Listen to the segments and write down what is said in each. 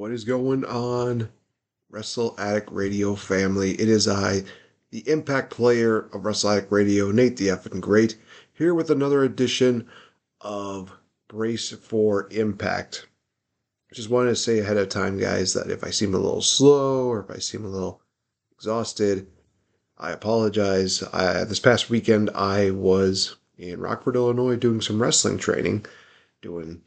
What is going on, Wrestle Addict Radio family? It is I, the Impact player of Wrestle Addict Radio, Nate the Effing Great, here with another edition of Brace for Impact. Just wanted to say ahead of time, guys, that if I seem a little slow or if I seem a little exhausted, I apologize. I, this past weekend, I was in Rockford, Illinois, doing some wrestling training, doing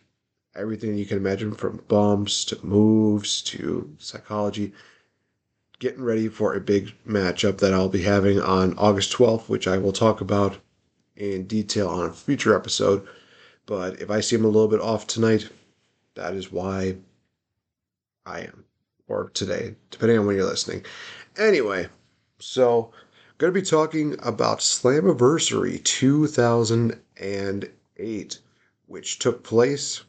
everything you can imagine from bumps to moves to psychology. Getting ready for a big matchup that I'll be having on August 12th, which I will talk about in detail on a future episode. But if I seem a little bit off tonight, that is why I am, or today, depending on when you're listening. Anyway, so I'm going to be talking about Slammiversary 2008, which took place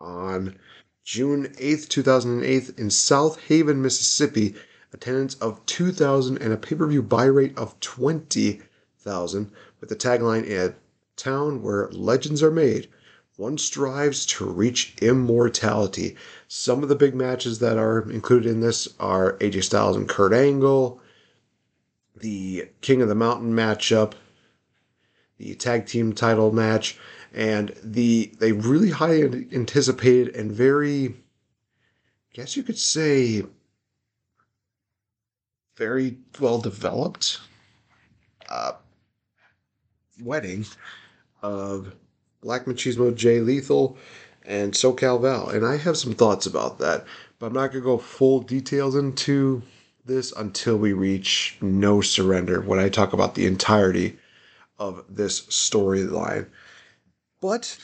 on June 8th, 2008, in Southaven, Mississippi. Attendance of 2,000 and a pay per view buy rate of 20,000, with the tagline in a town where legends are made. One strives to reach immortality. Some of the big matches that are included in this are AJ Styles and Kurt Angle, the King of the Mountain matchup, the tag team title match, and the they really highly anticipated and very, I guess you could say, very well developed uh, wedding of Black Machismo Jay Lethal and SoCal Val. And I have some thoughts about that, but I'm not going to go full details into this until we reach No Surrender when I talk about the entirety of this storyline. But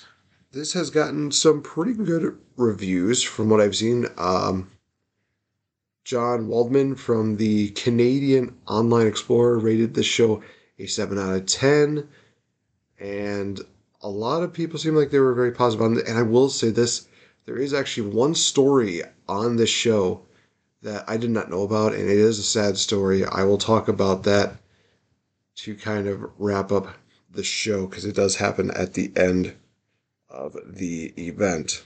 this has gotten some pretty good reviews from what I've seen. Um, John Waldman from the Canadian Online Explorer rated this show a 7 out of 10. And a lot of people seem like they were very positive on it. And I will say this there is actually one story on this show that I did not know about, and it is a sad story. I will talk about that to kind of wrap up the show because it does happen at the end of the event.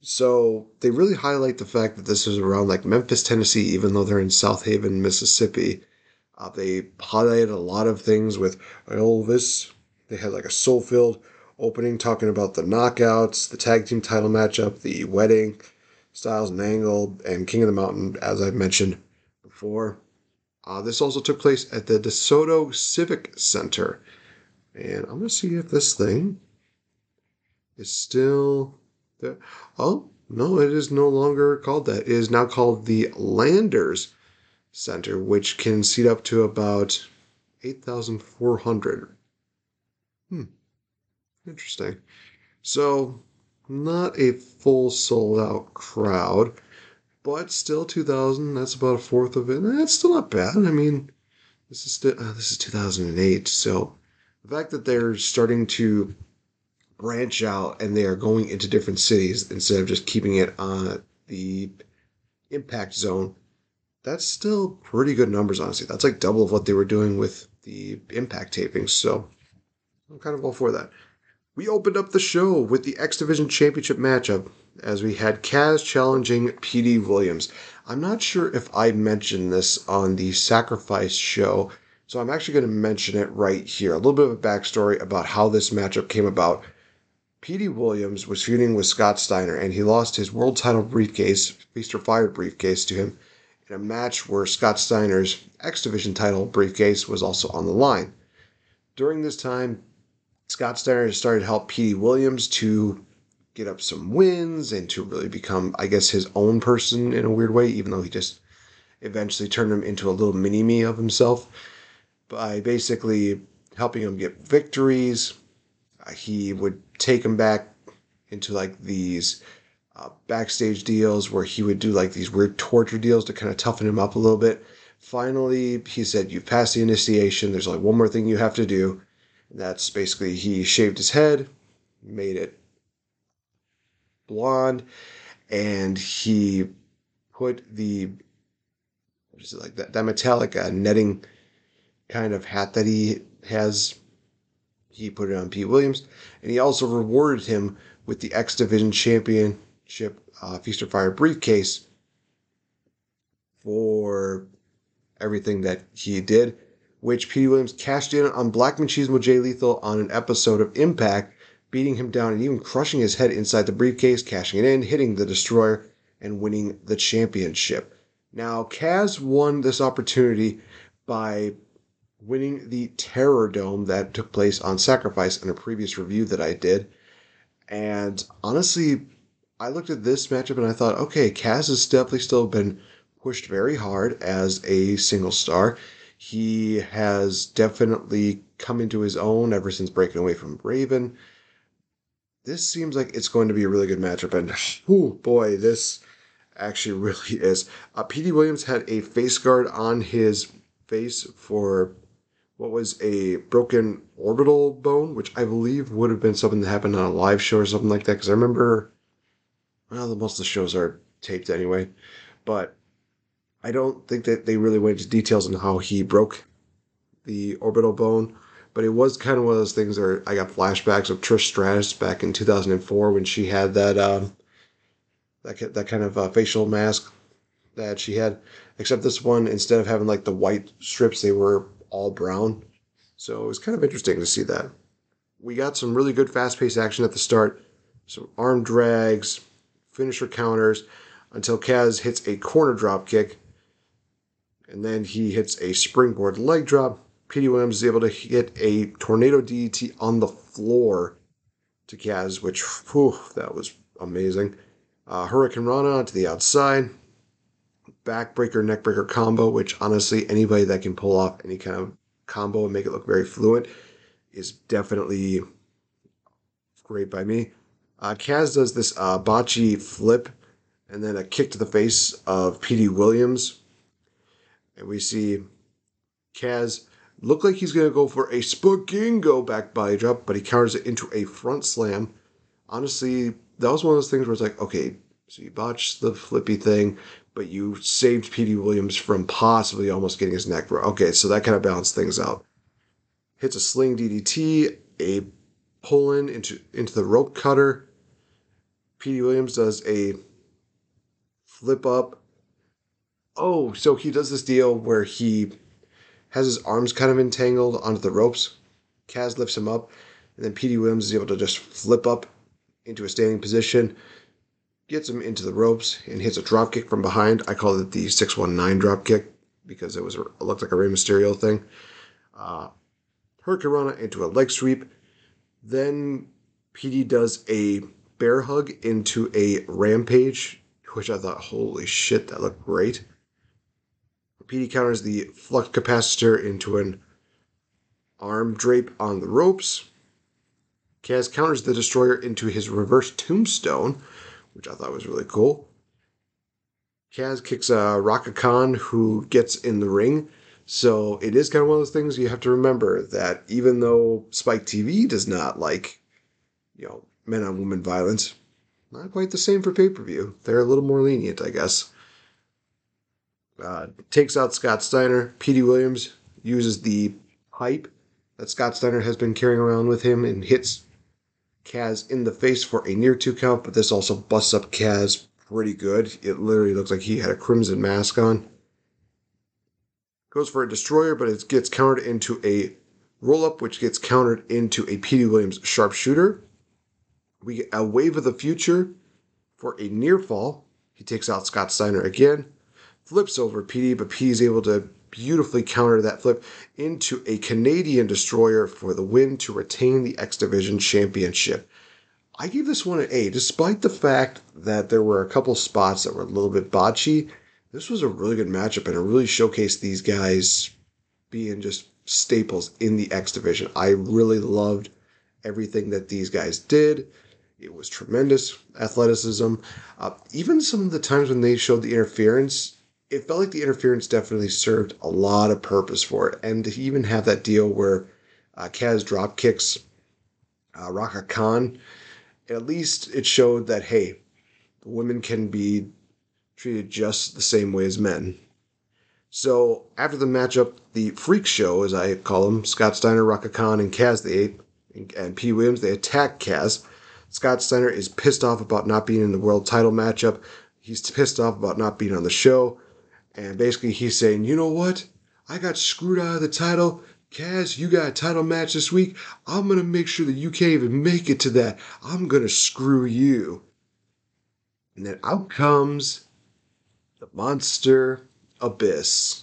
So they really highlight the fact that this is around like Memphis, Tennessee, even though they're in Southaven, Mississippi. Uh, they highlighted a lot of things with Elvis. They had like a soul filled opening talking about the knockouts, the tag team title matchup, the wedding, Styles and Angle, and King of the Mountain, as I've mentioned before. Uh, this also took place at the DeSoto Civic Center. And I'm going to see if this thing is still there. Oh, no, it is no longer called that. It is now called the Landers Center, which can seat up to about 8,400. Hmm. Interesting. So, not a full sold out crowd but still 2000 that's about a fourth of it. That's still not bad. I mean this is still uh, this is 2008 so the fact that they're starting to branch out and they are going into different cities instead of just keeping it on the impact zone that's still pretty good numbers honestly. That's like double of what they were doing with the impact tapings so i'm kind of all for that. We opened up the show with the X Division Championship matchup as we had Kaz challenging Petey Williams. I'm not sure if I mentioned this on the Sacrifice show, so I'm actually going to mention it right here. A little bit of a backstory about how this matchup came about. Petey Williams was feuding with Scott Steiner, and he lost his world title briefcase, Feast or Fired briefcase, to him in a match where Scott Steiner's X Division title briefcase was also on the line. During this time, Scott Steiner started to help Petey Williams to get up some wins and to really become, I guess, his own person in a weird way, even though he just eventually turned him into a little mini me of himself by basically helping him get victories. Uh, he would take him back into like these uh, backstage deals where he would do like these weird torture deals to kind of toughen him up a little bit. Finally, he said, You've passed the initiation. There's like one more thing you have to do. That's basically he shaved his head, made it blonde, and he put the what is it like that that metallic uh, netting kind of hat that he has. He put it on Pete Williams, and he also rewarded him with the X Division championship uh, Feast Fire briefcase for everything that he did, which Petey Williams cashed in on Black Machismo Jay Lethal on an episode of Impact, beating him down and even crushing his head inside the briefcase, cashing it in, hitting the Destroyer, and winning the championship. Now, Kaz won this opportunity by winning the Terror Dome that took place on Sacrifice in a previous review that I did. And honestly, I looked at this matchup and I thought, okay, Kaz has definitely still been pushed very hard as a single star. He has definitely come into his own ever since breaking away from Raven. This seems like it's going to be a really good matchup, and oh boy, this actually really is. Uh, Petey Williams had a face guard on his face for what was a broken orbital bone, which I believe would have been something that happened on a live show or something like that. Because I remember, well, most of the shows are taped anyway, but I don't think that they really went into details on how he broke the orbital bone. But it was kind of one of those things where I got flashbacks of Trish Stratus back in 2004 when she had that um, that that kind of uh, facial mask that she had. Except this one, instead of having like the white strips, they were all brown. So it was kind of interesting to see that. We got some really good fast paced action at the start, some arm drags, finisher counters, until Kaz hits a corner drop kick. And then he hits a springboard leg drop. Petey Williams is able to hit a tornado DDT on the floor to Kaz, which, whew, that was amazing. Uh, Hurricanrana to the outside backbreaker, neckbreaker combo, which honestly, anybody that can pull off any kind of combo and make it look very fluent is definitely great by me. Uh, Kaz does this uh, bocce flip and then a kick to the face of Petey Williams. And we see Kaz look like he's going to go for a Spagingo back body drop, but he counters it into a front slam. Honestly, that was one of those things where it's like, okay, so you botched the flippy thing, but you saved Petey Williams from possibly almost getting his neck broke. Okay, so that kind of balanced things out. Hits a sling DDT, a pull in into, into the rope cutter. Petey Williams does a flip up. Oh, so he does this deal where he has his arms kind of entangled onto the ropes. Kaz lifts him up, and then Petey Williams is able to just flip up into a standing position gets him into the ropes and hits a drop kick from behind. I call it the 619 drop kick because it was it looked like a Rey Mysterio thing. Uh, Hurricanrana into a leg sweep. Then Petey does a bear hug into a rampage, which I thought, holy shit, that looked great. Petey counters the flux capacitor into an arm drape on the ropes. Kaz counters the destroyer into his reverse tombstone, which I thought was really cool. Kaz kicks uh, Rhaka Khan, who gets in the ring. So it is kind of one of those things you have to remember that even though Spike TV does not like, you know, men on women violence, not quite the same for pay per view. They're a little more lenient, I guess. Uh, takes out Scott Steiner. Petey Williams uses the pipe that Scott Steiner has been carrying around with him and hits Kaz in the face for a near two count, but this also busts up Kaz pretty good. It literally looks like he had a crimson mask on. Goes for a destroyer, but it gets countered into a roll up, which gets countered into a Petey Williams sharpshooter. We get a wave of the future for a near fall. He takes out Scott Steiner again, flips over PD, but Petey's able to beautifully counter that flip into a Canadian destroyer for the win to retain the X Division Championship. I gave this one an A, despite the fact that there were a couple spots that were a little bit botchy. This was a really good matchup, and it really showcased these guys being just staples in the X Division. I really loved everything that these guys did. It was tremendous athleticism. Uh, even some of the times when they showed the interference, it felt like the interference definitely served a lot of purpose for it. And to even have that deal where uh, Kaz drop kicks uh, Rhaka Khan, at least it showed that, hey, women can be treated just the same way as men. So after the matchup, the freak show, as I call them, Scott Steiner, Rhaka Khan, and Kaz the Ape, and, and P. Williams, they attack Kaz. Scott Steiner is pissed off about not being in the world title matchup. He's pissed off about not being on the show. And basically, he's saying, you know what? I got screwed out of the title. Kaz, you got a title match this week. I'm going to make sure that you can't even make it to that. I'm going to screw you. And then out comes the monster Abyss.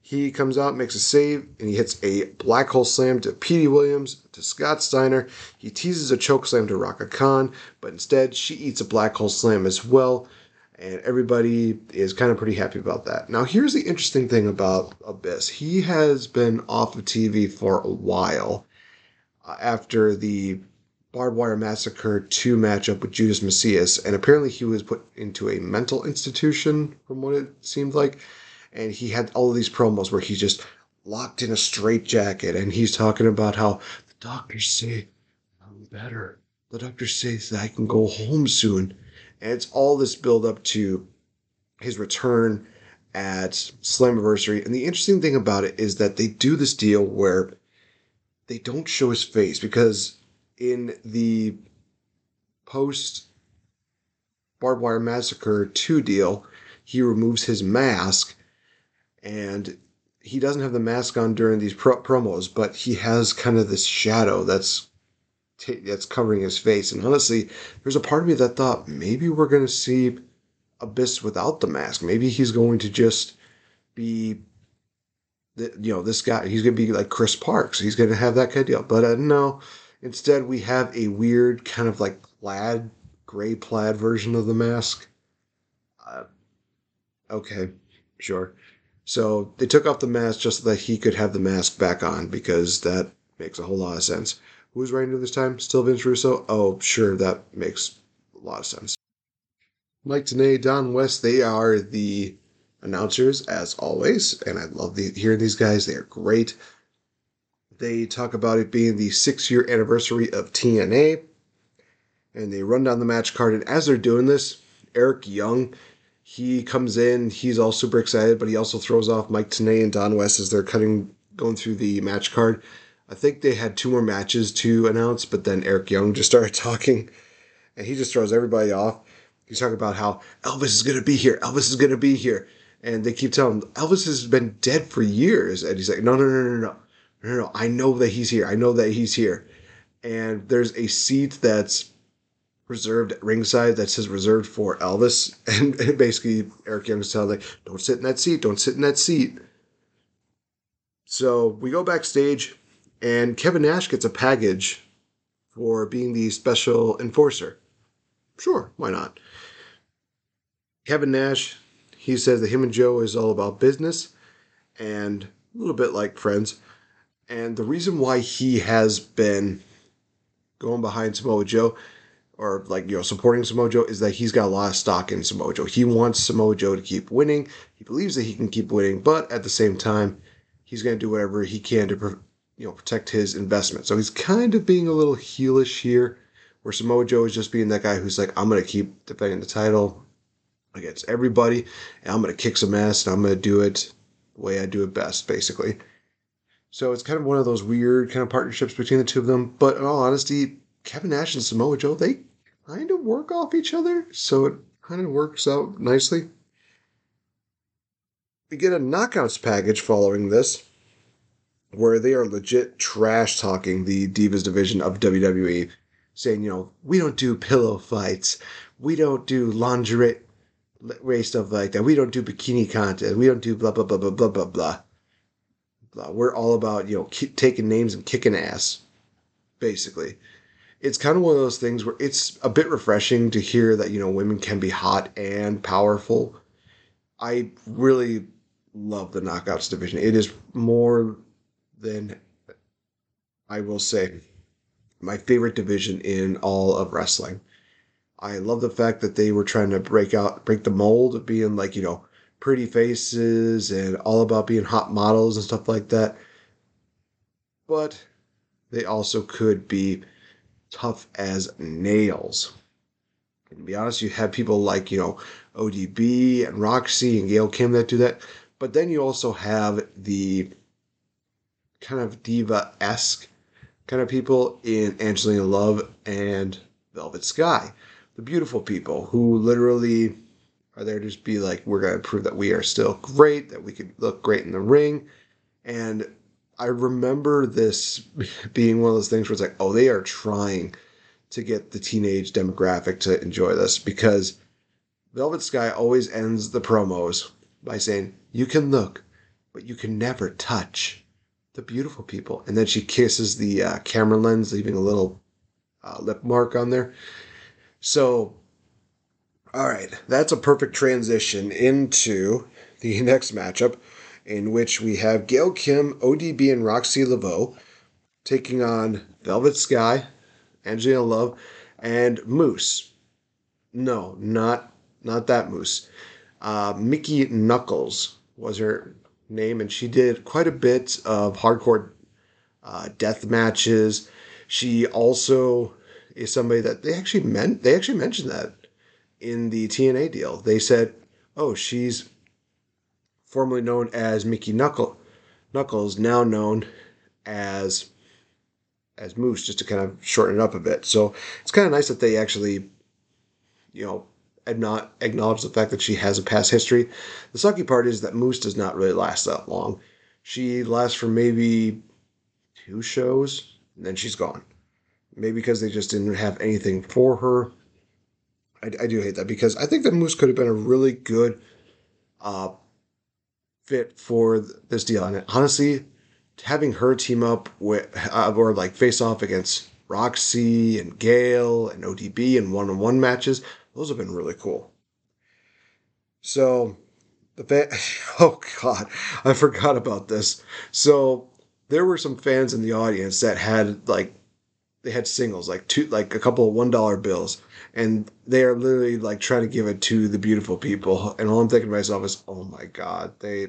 He comes out, makes a save, and he hits a black hole slam to Petey Williams, to Scott Steiner. He teases a choke slam to Rhaka Khan, but instead she eats a black hole slam as well, and everybody is kind of pretty happy about that. Now, here's the interesting thing about Abyss he has been off of TV for a while uh, after the Barbed Wire Massacre 2 matchup with Judas Mesias, and apparently he was put into a mental institution, from what it seemed like and he had all of these promos where he's just locked in a straitjacket and he's talking about how the doctors say I'm better. The doctors say that I can go home soon. And it's all this build up to his return at Slammiversary. And the interesting thing about it is that they do this deal where they don't show his face because in the post Barbed Wire Massacre 2 deal, he removes his mask and he doesn't have the mask on during these pro- promos, but he has kind of this shadow that's t- that's covering his face. And honestly, there's a part of me that thought maybe we're going to see Abyss without the mask. Maybe he's going to just be, the, you know, this guy. He's going to be like Chris Parks. He's going to have that kind of deal. But uh, no, instead we have a weird kind of like plaid, gray plaid version of the mask. Uh, okay, sure. So they took off the mask just so that he could have the mask back on because that makes a whole lot of sense. Who's writing it this time? Still Vince Russo? Oh, sure, that makes a lot of sense. Mike Tenay, Don West, they are the announcers as always, and I love the, hearing these guys. They are great. They talk about it being the six year anniversary of TNA, and they run down the match card. And as they're doing this, Eric Young he comes in, he's all super excited, but he also throws off Mike Tenay and Don West as they're cutting, going through the match card. I think they had two more matches to announce, but then Eric Young just started talking, and he just throws everybody off. He's talking about how Elvis is going to be here, Elvis is going to be here, and they keep telling him Elvis has been dead for years, and he's like, no, no, no, no, no, no, no, I know that he's here, I know that he's here, and there's a seat that's reserved at ringside that says reserved for Elvis. And, and basically, Eric Young's telling like, don't sit in that seat, don't sit in that seat. So we go backstage, and Kevin Nash gets a package for being the special enforcer. Sure, why not? Kevin Nash, he says that him and Joe is all about business and a little bit like friends. And the reason why he has been going behind Samoa Joe or like you know supporting Samoa Joe is that he's got a lot of stock in Samoa Joe. He wants Samoa Joe to keep winning. He believes that he can keep winning, but at the same time, he's going to do whatever he can to you know protect his investment. So he's kind of being a little heelish here, where Samoa Joe is just being that guy who's like, I'm going to keep defending the title against everybody, and I'm going to kick some ass, and I'm going to do it the way I do it best, basically. So it's kind of one of those weird kind of partnerships between the two of them. But in all honesty, Kevin Nash and Samoa Joe, they kind of work off each other, so it kind of works out nicely. We get a knockouts package following this, where they are legit trash talking the Divas division of WWE, saying, you know, we don't do pillow fights, we don't do lingerie race stuff like that, we don't do bikini content, we don't do blah blah blah blah blah blah blah. blah. We're all about you know taking names and kicking ass, basically it's kind of one of those things where it's a bit refreshing to hear that you know women can be hot and powerful. I really love the knockouts division. It is more than I will say my favorite division in all of wrestling. I love the fact that they were trying to break out break the mold of being like, you know, pretty faces and all about being hot models and stuff like that. But they also could be tough as nails. And to be honest, you have people like, you know, ODB and Roxy and Gail Kim that do that. But then you also have the kind of diva esque kind of people in Angelina Love and Velvet Sky, the beautiful people who literally are there to just be like, we're going to prove that we are still great, that we could look great in the ring. And I remember this being one of those things where it's like, oh, they are trying to get the teenage demographic to enjoy this because Velvet Sky always ends the promos by saying, You can look, but you can never touch the beautiful people. And then she kisses the uh, camera lens, leaving a little uh, lip mark on there. So, all right, that's a perfect transition into the next matchup, in which we have Gail Kim, ODB, and Roxxi Laveaux taking on Velvet Sky, Angelina Love, and Moose. No, not not that Moose. Uh, Mickie Knuckles was her name, and she did quite a bit of hardcore uh, death matches. She also is somebody that they actually meant. They actually mentioned that in the TNA deal. They said, "Oh, she's formerly known as Mickie Knuckle, Knuckles, now known as as Moose, just to kind of shorten it up a bit." So it's kind of nice that they actually, you know, not acknowledge the fact that she has a past history. The sucky part is that Moose does not really last that long. She lasts for maybe two shows, and then she's gone. Maybe because they just didn't have anything for her. I, I do hate that because I think that Moose could have been a really good uh, fit for this deal. And honestly, having her team up with uh, or like face off against Roxy and Gail and ODB in one on one matches, those have been really cool. So the fa- oh god, I forgot about this. So there were some fans in the audience that had like they had singles like two like a couple of one dollar bills and they are literally like trying to give it to the beautiful people and all i'm thinking to myself is oh my god they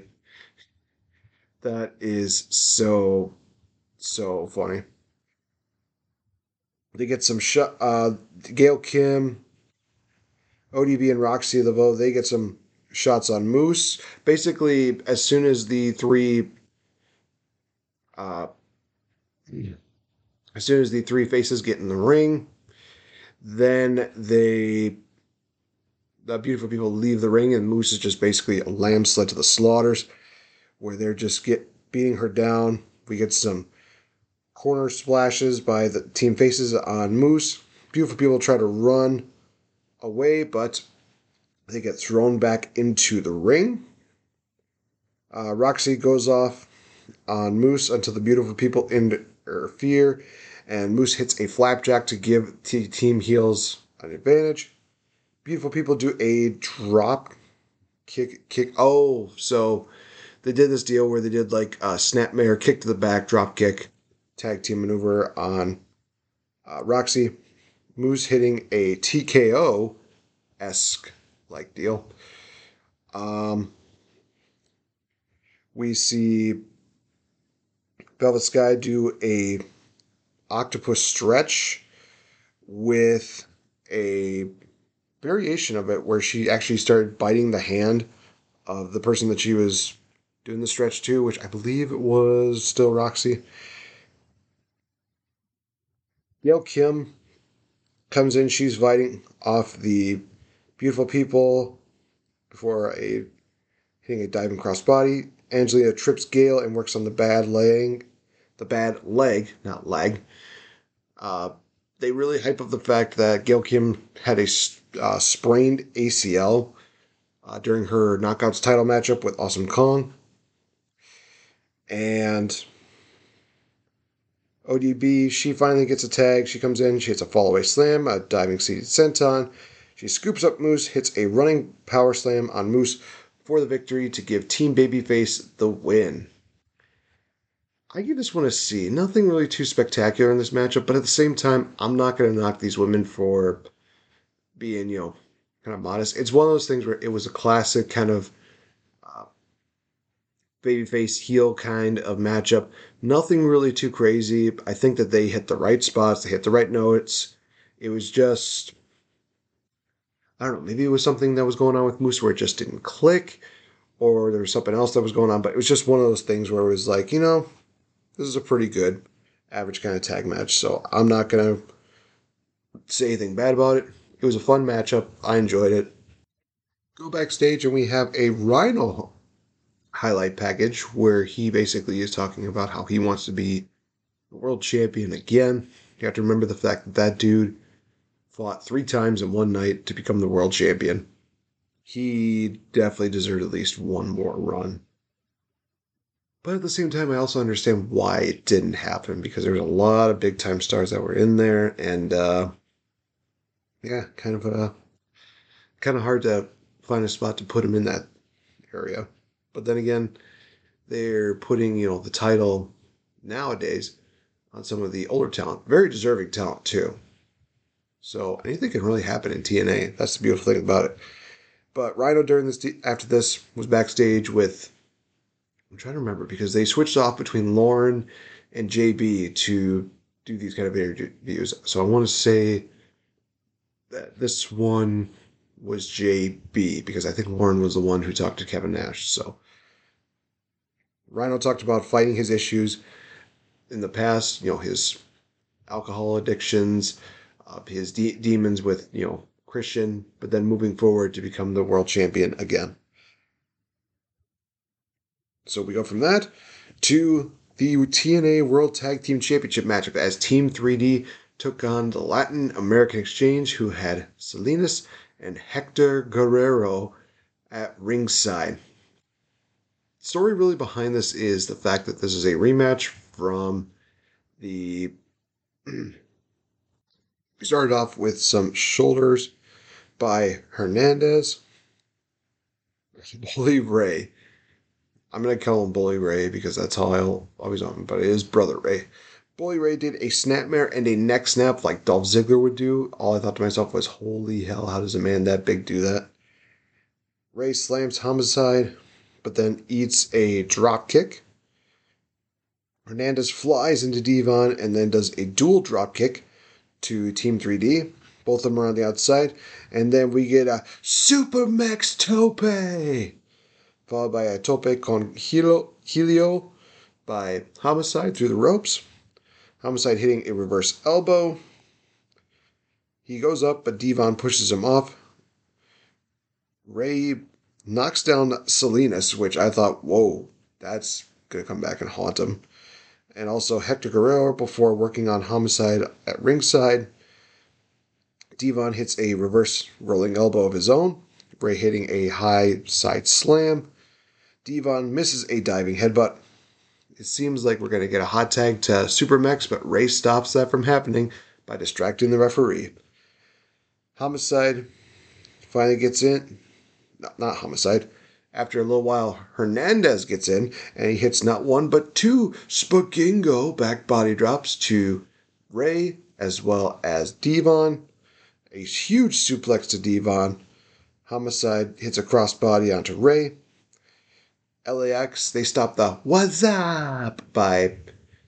that is so so funny they get some uh gail kim odb and Roxxi Laveaux they get some shots on moose basically as soon as the three uh as soon as the three faces get in the ring, then they the beautiful people leave the ring and Moose is just basically a lamb sled to the slaughters, where they're just get beating her down. We get some corner splashes by the team faces on Moose. Beautiful people try to run away, but they get thrown back into the ring. Uh, Roxy goes off on Moose until the beautiful people interfere and Moose hits a flapjack to give t- Team Heels an advantage. Beautiful people do a drop kick. Kick. Oh, so they did this deal where they did like a snapmare kick to the back, drop kick, tag team maneuver on uh, Roxy. Moose hitting a TKO esque like deal. Um, we see Velvet Sky do a octopus stretch with a variation of it where she actually started biting the hand of the person that she was doing the stretch to, which I believe it was still Roxy. Gail Kim comes in, she's fighting off the beautiful people before a hitting a diving crossbody. Angelina trips Gail and works on the bad leg, the bad leg, not leg, uh, they really hype up the fact that Gail Kim had a uh, sprained ACL uh, during her Knockouts title matchup with Awesome Kong. And ODB, she finally gets a tag. She comes in, she hits a fallaway slam, a diving seated senton. She scoops up Moose, hits a running power slam on Moose for the victory to give Team Babyface the win. I give this one a C. Nothing really too spectacular in this matchup, but at the same time, I'm not going to knock these women for being, you know, kind of modest. It's one of those things where it was a classic kind of babyface heel kind of matchup. Nothing really too crazy. I think that they hit the right spots, they hit the right notes. It was just, I don't know, maybe it was something that was going on with Moose where it just didn't click, or there was something else that was going on, but it was just one of those things where it was like, you know, this is a pretty good average kind of tag match. So I'm not to say anything bad about it. It was a fun matchup. I enjoyed it. Go backstage and we have a Rhino highlight package where he basically is talking about how he wants to be the world champion again. You have to remember the fact that that dude fought three times in one night to become the world champion. He definitely deserved at least one more run. But at the same time, I also understand why it didn't happen because there was a lot of big time stars that were in there, and uh, yeah, kind of uh, kind of hard to find a spot to put him in that area. But then again, they're putting you know the title nowadays on some of the older talent, very deserving talent too. So anything can really happen in TNA. That's the beautiful thing about it. But Rhino during this after this was backstage with I'm trying to remember because they switched off between Lauren and JB to do these kind of interviews. So I want to say that this one was JB because I think Lauren was the one who talked to Kevin Nash. So Rhino talked about fighting his issues in the past, you know, his alcohol addictions, uh, his de- demons with, you know, Christian, but then moving forward to become the world champion again. So we go from that to the TNA World Tag Team Championship matchup as Team 3D took on the Latin American Exchange, who had Salinas and Hector Guerrero at ringside. Story really behind this is the fact that this is a rematch from the. we started off with some shoulders by Hernandez. Bully Ray I'm gonna call him Bully Ray because that's how I'll always on him, but it is Brother Ray. Bully Ray did a snapmare and a neck snap like Dolph Ziggler would do. All I thought to myself was, holy hell, how does a man that big do that? Ray slams Homicide, but then eats a drop kick. Hernandez flies into Devon and then does a dual drop kick to Team 3D. Both of them are on the outside. And then we get a Super Max Tope followed by a tope con hilo by Homicide through the ropes. Homicide hitting a reverse elbow. He goes up, but Devon pushes him off. Ray knocks down Salinas, which I thought, whoa, that's going to come back and haunt him. And also Hector Guerrero before working on Homicide at ringside. Devon hits a reverse rolling elbow of his own. Ray hitting a high side slam. Devon misses a diving headbutt. It seems like we're going to get a hot tag to Supermex, but Ray stops that from happening by distracting the referee. Homicide finally gets in. Not, Homicide. After a little while, Hernandez gets in and he hits not one but two Spagingo back body drops to Ray as well as Devon. A huge suplex to Devon. Homicide hits a crossbody onto Ray. LAX, they stop the What's Up by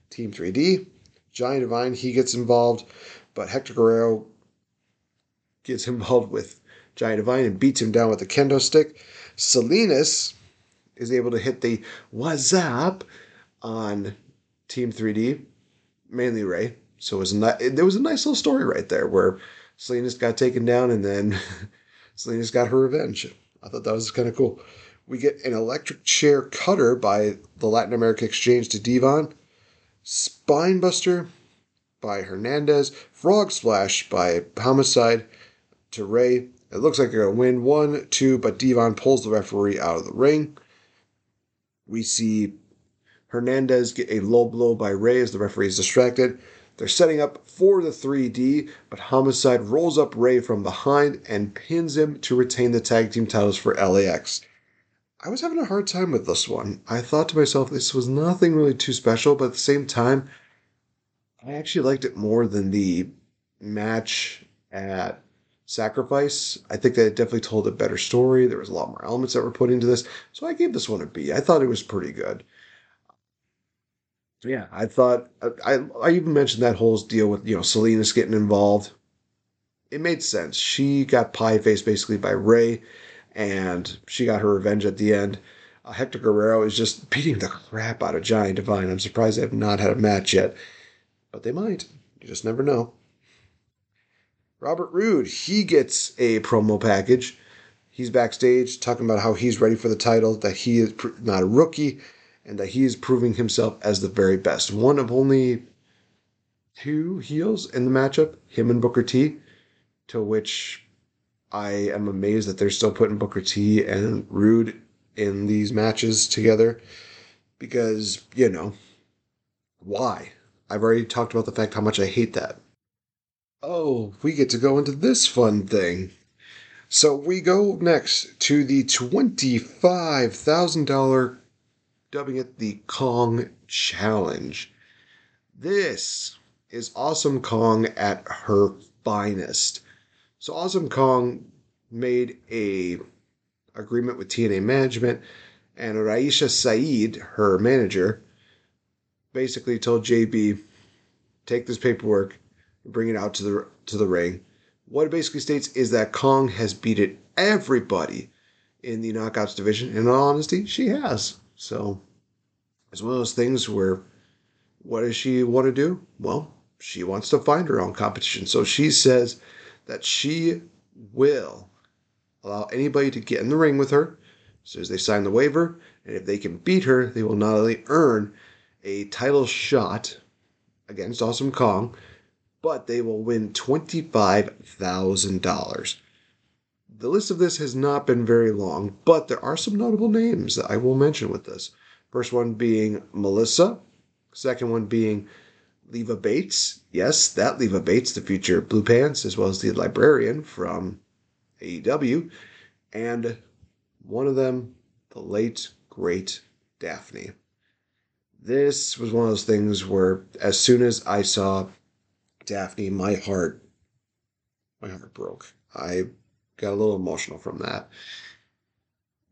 Team 3D. Johnny Devine, he gets involved, but Hector Guerrero gets involved with Johnny Devine and beats him down with a kendo stick. Salinas is able to hit the What's Up on Team 3D, mainly Ray. So it was a, there was a nice little story right there where Salinas got taken down and then Salinas got her revenge. I thought that was kind of cool. We get an electric chair cutter by the Latin America Exchange to Devon. Spinebuster by Hernandez. Frog Splash by Homicide to Ray. It looks like to win one, two, but Devon pulls the referee out of the ring. We see Hernandez get a low blow by Ray as the referee is distracted. They're setting up for the 3D, but Homicide rolls up Ray from behind and pins him to retain the tag team titles for LAX. I was having a hard time with this one. I thought to myself, this was nothing really too special, but at the same time, I actually liked it more than the match at Sacrifice. I think that it definitely told a better story. There was a lot more elements that were put into this, so I gave this one a B. I thought it was pretty good. Yeah, I thought I I even mentioned that whole deal with you know Salinas getting involved. It made sense. She got pie faced basically by Ray and she got her revenge at the end. Uh, Hector Guerrero is just beating the crap out of Johnny Devine. I'm surprised they have not had a match yet, but they might. You just never know. Robert Roode, he gets a promo package. He's backstage talking about how he's ready for the title, that he is not a rookie, and that he is proving himself as the very best. One of only two heels in the matchup, him and Booker T, to which I am amazed that they're still putting Booker T and Roode in these matches together because, you know, why? I've already talked about the fact how much I hate that. Oh, we get to go into this fun thing. So we go next to the $25,000, dubbing it the Kong Challenge. This is Awesome Kong at her finest. So Awesome Kong made a agreement with TNA management, and Raisha Saeed, her manager, basically told JB, take this paperwork bring it out to the to the ring. What it basically states is that Kong has beaten everybody in the knockouts division. In all honesty, she has. So it's one of those things where what does she want to do? Well, she wants to find her own competition. So she says that she will allow anybody to get in the ring with her as soon as they sign the waiver. And if they can beat her, they will not only earn a title shot against Awesome Kong, but they will win $25,000. The list of this has not been very long, but there are some notable names that I will mention with this. First one being Melissa, second one being Leva Bates. Yes, that Leva Bates, the future Blue Pants, as well as the librarian from AEW. And one of them, the late, great Daffney. This was one of those things where as soon as I saw Daffney, my heart my heart broke. I got a little emotional from that.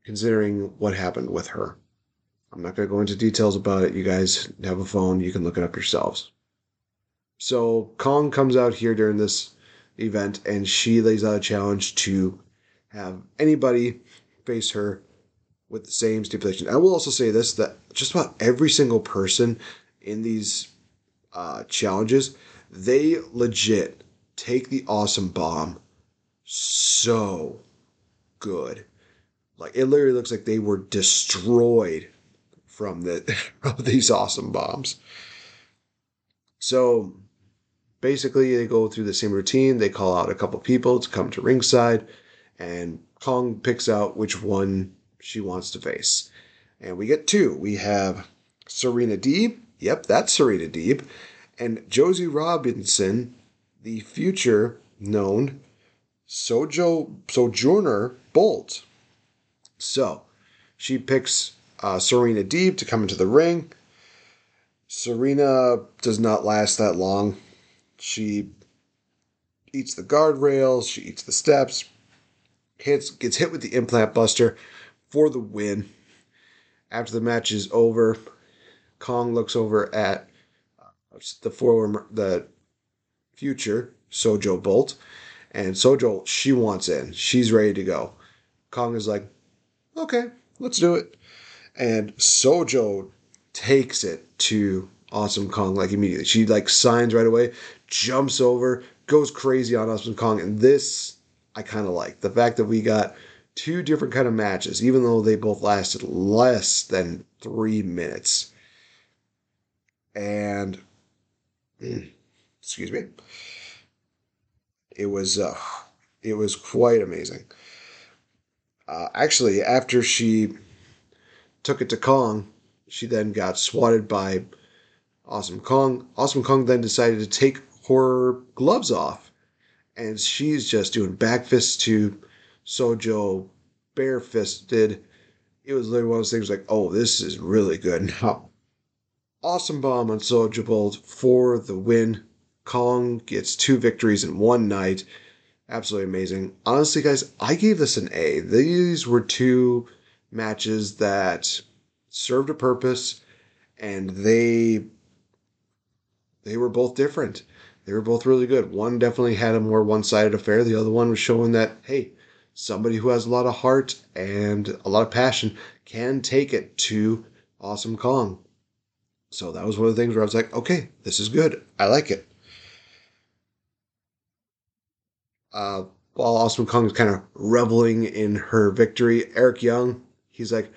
Considering what happened with her. I'm not going to go into details about it. You guys have a phone, you can look it up yourselves. So Kong comes out here during this event and she lays out a challenge to have anybody face her with the same stipulation. I will also say this that just about every single person in these uh, challenges, they legit take the awesome bomb so good. Like it literally looks like they were destroyed from the these awesome bombs. So basically they go through the same routine. They call out a couple people to come to ringside, and Kong picks out which one she wants to face. And we get two. We have Serena Deeb. Yep, that's Serena Deeb. And Josie Robinson, the future known Sojo Sojourner Bolt. So she picks uh, Serena Deeb to come into the ring. Serena does not last that long. She eats the guardrails, she eats the steps, hits gets hit with the implant buster for the win. After the match is over, Kong looks over at the former the future Sojo Bolt, and Sojo she wants in. She's ready to go. Kong is like, okay, let's do it. And Sojo takes it to Awesome Kong like immediately. She like signs right away, jumps over, goes crazy on Awesome Kong, and this I kind of like the fact that we got two different kind of matches, even though they both lasted less than three minutes. And excuse me, it was uh, it was quite amazing. Uh, actually, after she took it to Kong, she then got swatted by Awesome Kong. Awesome Kong then decided to take her gloves off, and she's just doing back fists to Sojo, barefisted. It was literally one of those things like, oh, this is really good now. Awesome bomb on Sojo Bolt for the win. Kong gets two victories in one night. Absolutely amazing. Honestly, guys, I gave this an A. These were two matches that served a purpose and they they were both different. They were both really good. One definitely had a more one-sided affair. The other one was showing that hey, somebody who has a lot of heart and a lot of passion can take it to Awesome Kong. So that was one of the things where I was like, okay, this is good. I like it. uh, while Awesome Kong is kind of reveling in her victory, Eric Young, he's like,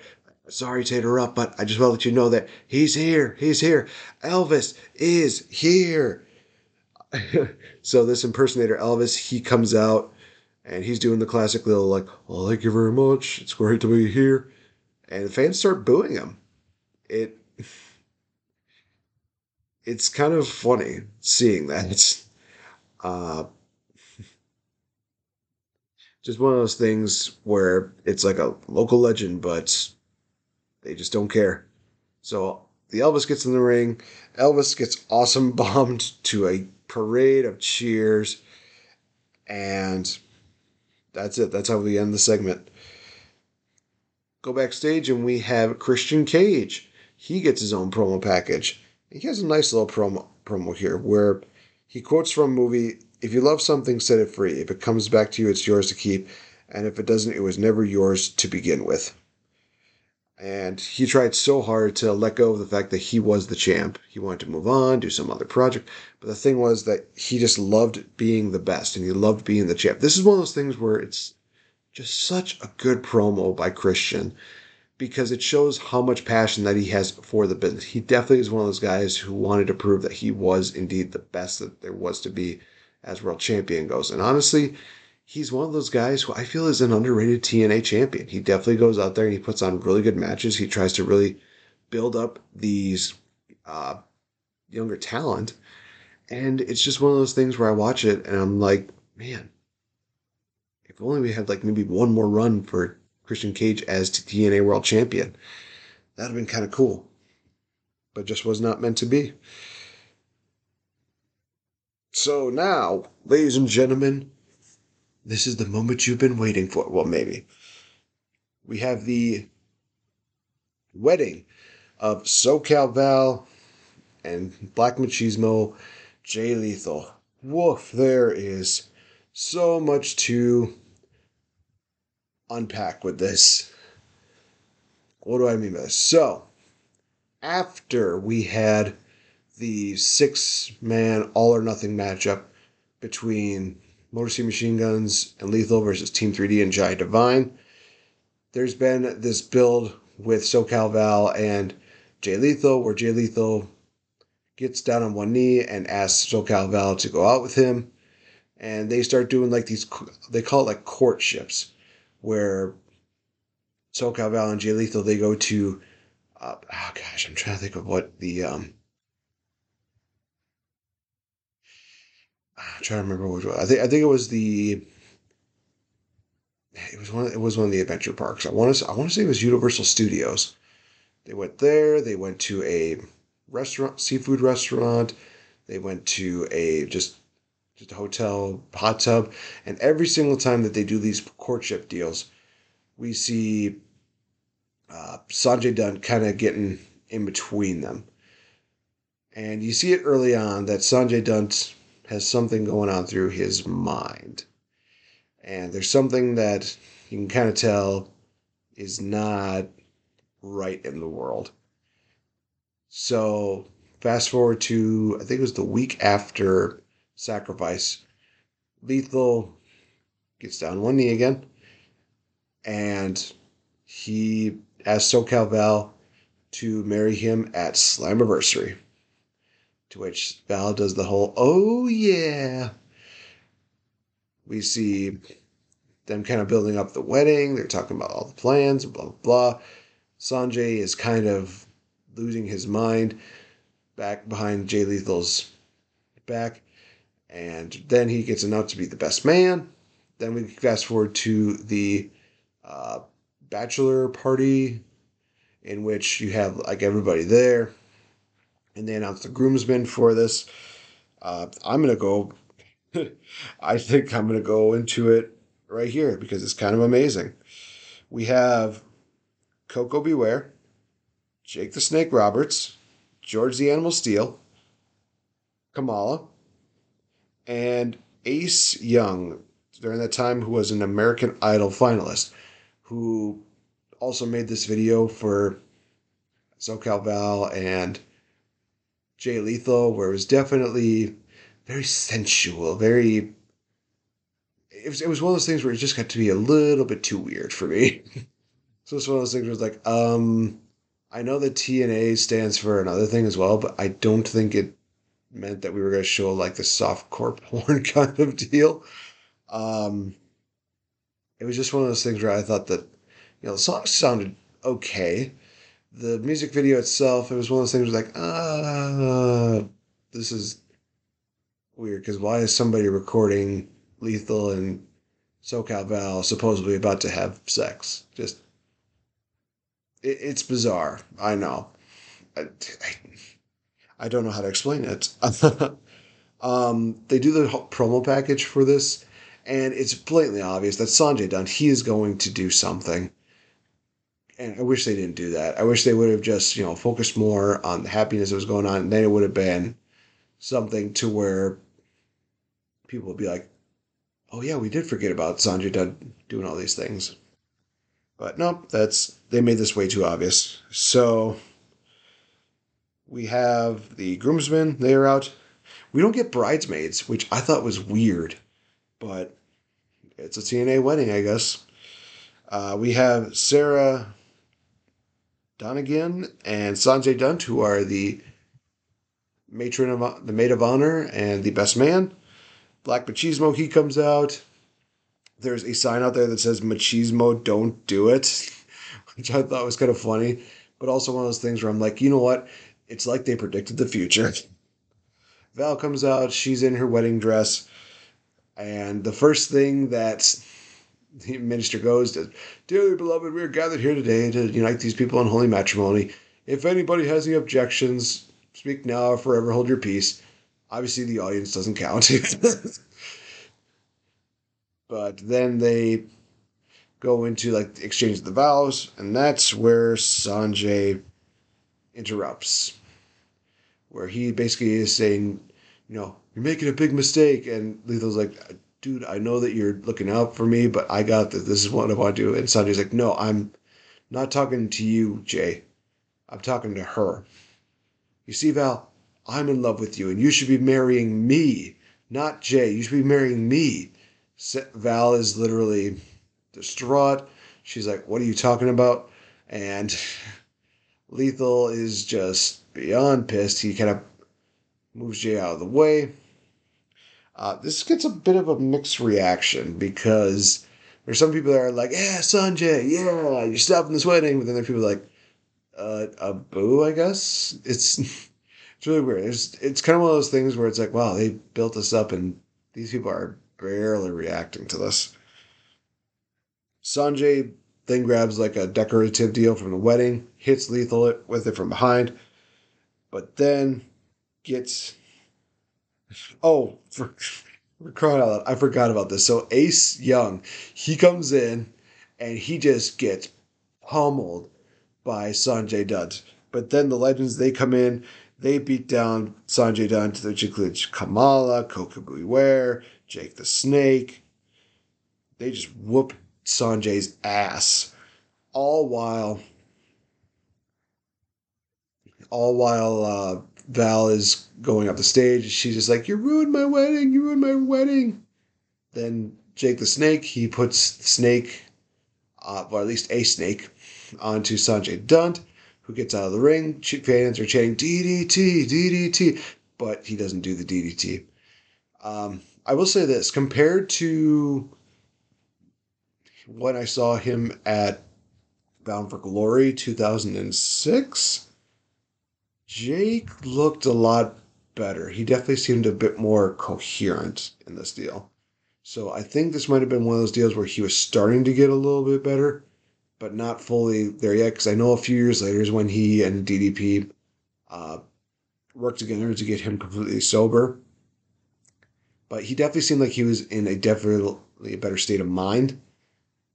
sorry to interrupt, but I just want to let you know that he's here. He's here. Elvis is here. so this impersonator Elvis, he comes out and he's doing the classic little like, "Oh, thank you very much. It's great to be here," and the fans start booing him. It it's kind of funny seeing that. Uh, just one of those things where it's like a local legend, but they just don't care. So the Elvis gets in the ring. Elvis gets awesome bombed to a parade of cheers. And that's it. That's how we end the segment. Go backstage and we have Christian Cage. He gets his own promo package. He has a nice little promo promo here where he quotes from a movie If you love something, set it free. If it comes back to you, it's yours to keep. And if it doesn't, it was never yours to begin with. And he tried so hard to let go of the fact that he was the champ. He wanted to move on, do some other project. But the thing was that he just loved being the best and he loved being the champ. This is one of those things where it's just such a good promo by Christian because it shows how much passion that he has for the business. He definitely is one of those guys who wanted to prove that he was indeed the best that there was to be as world champion goes. And honestly, he's one of those guys who I feel is an underrated TNA champion. He definitely goes out there and he puts on really good matches. He tries to really build up these uh, younger talent. And it's just one of those things where I watch it and I'm like, man, if only we had like maybe one more run for Christian Cage as TNA World Champion. That'd have been kind of cool. But just was not meant to be. So now, ladies and gentlemen, this is the moment you've been waiting for. Well, maybe. We have the wedding of SoCal Val and Black Machismo, Jay Lethal. Woof, there is so much to unpack with this. What do I mean by this? So, after we had the six man all or nothing matchup between Motor City Machine Guns and Lethal versus Team 3D and Johnny Devine. There's been this build with SoCal Val and Jay Lethal, where Jay Lethal gets down on one knee and asks SoCal Val to go out with him. And they start doing like these, they call it like courtships, where SoCal Val and Jay Lethal, they go to, uh, oh gosh, I'm trying to think of what the, um, I'm trying to remember which one. I think I think it was the. It was one. It was one of the adventure parks. I want to. I want to say it was Universal Studios. They went there. They went to a restaurant, seafood restaurant. They went to a just just a hotel hot tub, and every single time that they do these courtship deals, we see uh, Sanjay Dutt kind of getting in between them, and you see it early on that Sanjay Dutt has something going on through his mind. And there's something that you can kind of tell is not right in the world. So, fast forward to, I think it was the week after Sacrifice, Lethal gets down one knee again, and he asks SoCal Val to marry him at Slammiversary. To which Val does the whole, oh yeah. We see them kind of building up the wedding. They're talking about all the plans, blah, blah, blah. Sanjay is kind of losing his mind back behind Jay Lethal's back. And then he gets announced to be the best man. Then we fast forward to the uh, bachelor party in which you have like everybody there and they announce the groomsmen for this. Uh, I'm to go, I think I'm to go into it right here because it's kind of amazing. We have Koko B. Ware, Jake the Snake Roberts, George the Animal Steele, Kamala, and Ace Young during that time, who was an American Idol finalist, who also made this video for SoCal Val and Jay Lethal, where it was definitely very sensual, very. it was, it was one of those things where it just got to be a little bit too weird for me. so it's one of those things where it's like, um, I know that TNA stands for another thing as well, but I don't think it meant that we were going to show like the soft core porn kind of deal. Um, it was just one of those things where I thought that, you know, the song sounded okay. The music video itself, it was one of those things like, ah, this is weird because why is somebody recording Lethal and SoCal Val supposedly about to have sex? Just, it, it's bizarre. I know. I, I, I don't know how to explain it. um, they do the promo package for this, and it's blatantly obvious that Sanjay Dutt, he is going to do something. And I wish they didn't do that. I wish they would have just, you know, focused more on the happiness that was going on, and then it would have been something to where people would be like, oh yeah, we did forget about Sanjay Dutt doing all these things. But no, that's they made this way too obvious. So we have the groomsmen, they are out. We don't get bridesmaids, which I thought was weird, but it's a TNA wedding, I guess. Uh, we have Sarah Donegan and Sanjay Dutt, who are the matron of the maid of honor and the best man. Black Machismo, he comes out. There's a sign out there that says Machismo, don't do it, which I thought was kind of funny, but also one of those things where I'm like, you know what? It's like they predicted the future. Val comes out, she's in her wedding dress, and the first thing that the minister goes to, Dearly beloved, we are gathered here today to unite these people in holy matrimony. If anybody has any objections, speak now or forever hold your peace. Obviously, the audience doesn't count. but then they go into like exchange of the vows, and that's where Sanjay interrupts where he basically is saying, you know, you're making a big mistake. And Lethal's like, dude, I know that you're looking out for me, but I got this. This is what I want to do. And Sanjay's like, no, I'm not talking to you, Jay. I'm talking to her. You see, Val, I'm in love with you, and you should be marrying me, not Jay. You should be marrying me. Val is literally distraught. She's like, what are you talking about? And Lethal is just beyond pissed. He kind of moves Jay out of the way. Uh, this gets a bit of a mixed reaction because there's some people that are like, "Yeah, Sanjay, yeah, you're stopping this wedding," but then there are people like, "Uh, a boo." I guess it's it's really weird. It's it's kind of one of those things where it's like, wow, they built this up, and these people are barely reacting to this. Sanjay then grabs like a decorative deal from the wedding, hits Lethal with it from behind, but then gets oh for, for crying out loud, I forgot about this. So Ace Young, he comes in and he just gets pummeled by Sanjay Dutt. But then the legends they come in, they beat down Sanjay Dutt, which includes Kamala, Koko B. Ware, Jake the Snake. They just whoop Sanjay's ass, all while all while uh, Val is going up the stage. She's just like, "You ruined my wedding! You ruined my wedding!" Then Jake the Snake he puts the snake, uh, or at least a snake, onto Sanjay Dutt, who gets out of the ring. Fans are chanting DDT, DDT, but he doesn't do the DDT. Um, I will say this: compared to when I saw him at Bound for Glory 2006 Jake looked a lot better. He definitely seemed a bit more coherent in this deal. So I think this might have been one of those deals where he was starting to get a little bit better, but not fully there yet. Because I know a few years later is when he and DDP uh, worked together to get him completely sober. But he definitely seemed like he was in a definitely a better state of mind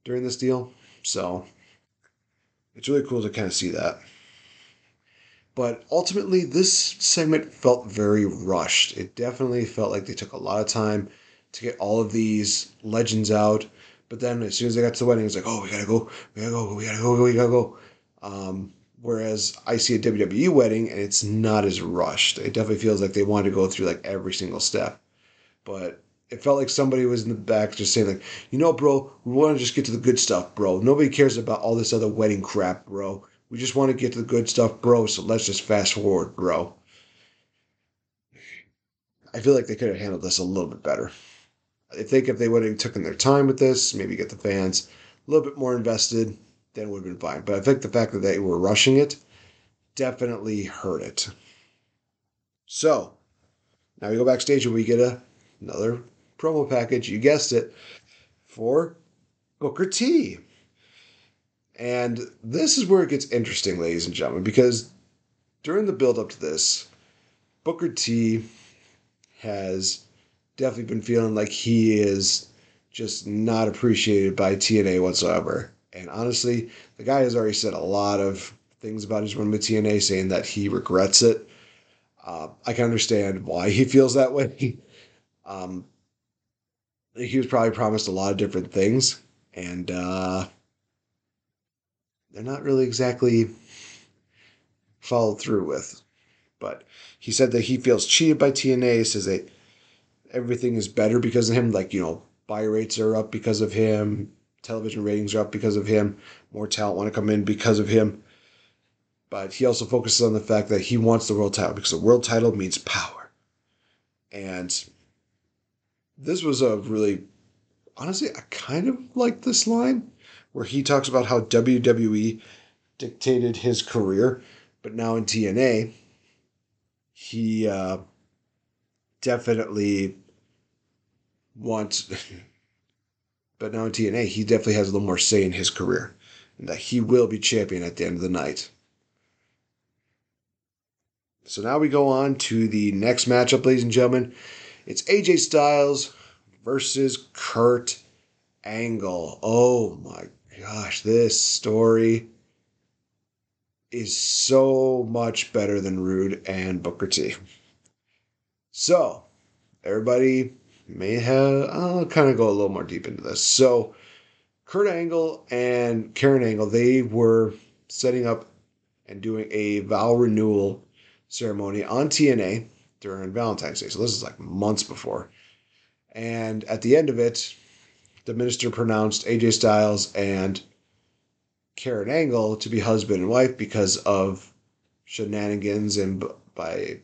during this deal. So it's really cool to kind of see that. But ultimately, this segment felt very rushed. It definitely felt like they took a lot of time to get all of these legends out. But then as soon as they got to the wedding, it's like, oh, we gotta go, we gotta go, we gotta go, we gotta go. Um, whereas I see a WWE wedding and it's not as rushed. It definitely feels like they want to go through like every single step. But it felt like somebody was in the back just saying like, you know, bro, we want to just get to the good stuff, bro. Nobody cares about all this other wedding crap, bro. We just want to get to the good stuff, bro. So let's just fast forward, bro. I feel like they could have handled this a little bit better. I think if they would have taken their time with this, maybe get the fans a little bit more invested, then it would have been fine. But I think the fact that they were rushing it definitely hurt it. So now we go backstage and we get a, another promo package. You guessed it for Booker T. And this is where it gets interesting, ladies and gentlemen, because during the build up to this, Booker T has definitely been feeling like he is just not appreciated by TNA whatsoever. And honestly, the guy has already said a lot of things about his run with TNA, saying that he regrets it. Uh, I can understand why he feels that way. um, he was probably promised a lot of different things, and uh, they're not really exactly followed through with. But he said that he feels cheated by TNA. Says that everything is better because of him. Like, you know, buy rates are up because of him, television ratings are up because of him, more talent want to come in because of him. But he also focuses on the fact that he wants the world title because the world title means power. And this was a really, honestly, I kind of like this line where he talks about how WWE dictated his career, but now in TNA, he uh, definitely wants, but now in TNA, he definitely has a little more say in his career, and that he will be champion at the end of the night. So now we go on to the next matchup, ladies and gentlemen. It's AJ Styles versus Kurt Angle. Oh my gosh, this story is so much better than Roode and Booker T. So, everybody may have, I'll kind of go a little more deep into this. So, Kurt Angle and Karen Angle, they were setting up and doing a vow renewal ceremony on TNA during Valentine's Day. So, this is like months before. And at the end of it, the minister pronounced AJ Styles and Karen Angle to be husband and wife because of shenanigans. And by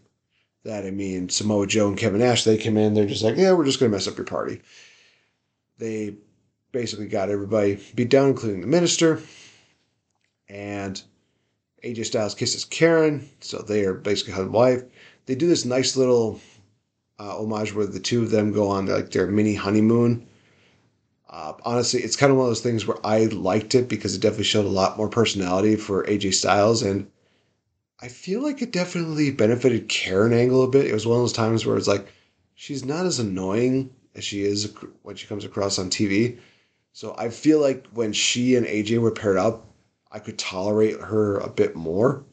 that, I mean Samoa Joe and Kevin Nash. They came in, they're just like, yeah, we're just going to mess up your party. They basically got everybody beat down, including the minister. And AJ Styles kisses Karen, so they are basically husband and wife. They do this nice little uh, homage where the two of them go on like their mini honeymoon uh, honestly, it's kind of one of those things where I liked it because it definitely showed a lot more personality for AJ Styles, and I feel like it definitely benefited Karen Angle a bit. It was one of those times where it's like she's not as annoying as she is when she comes across on TV. So I feel like when she and AJ were paired up, I could tolerate her a bit more.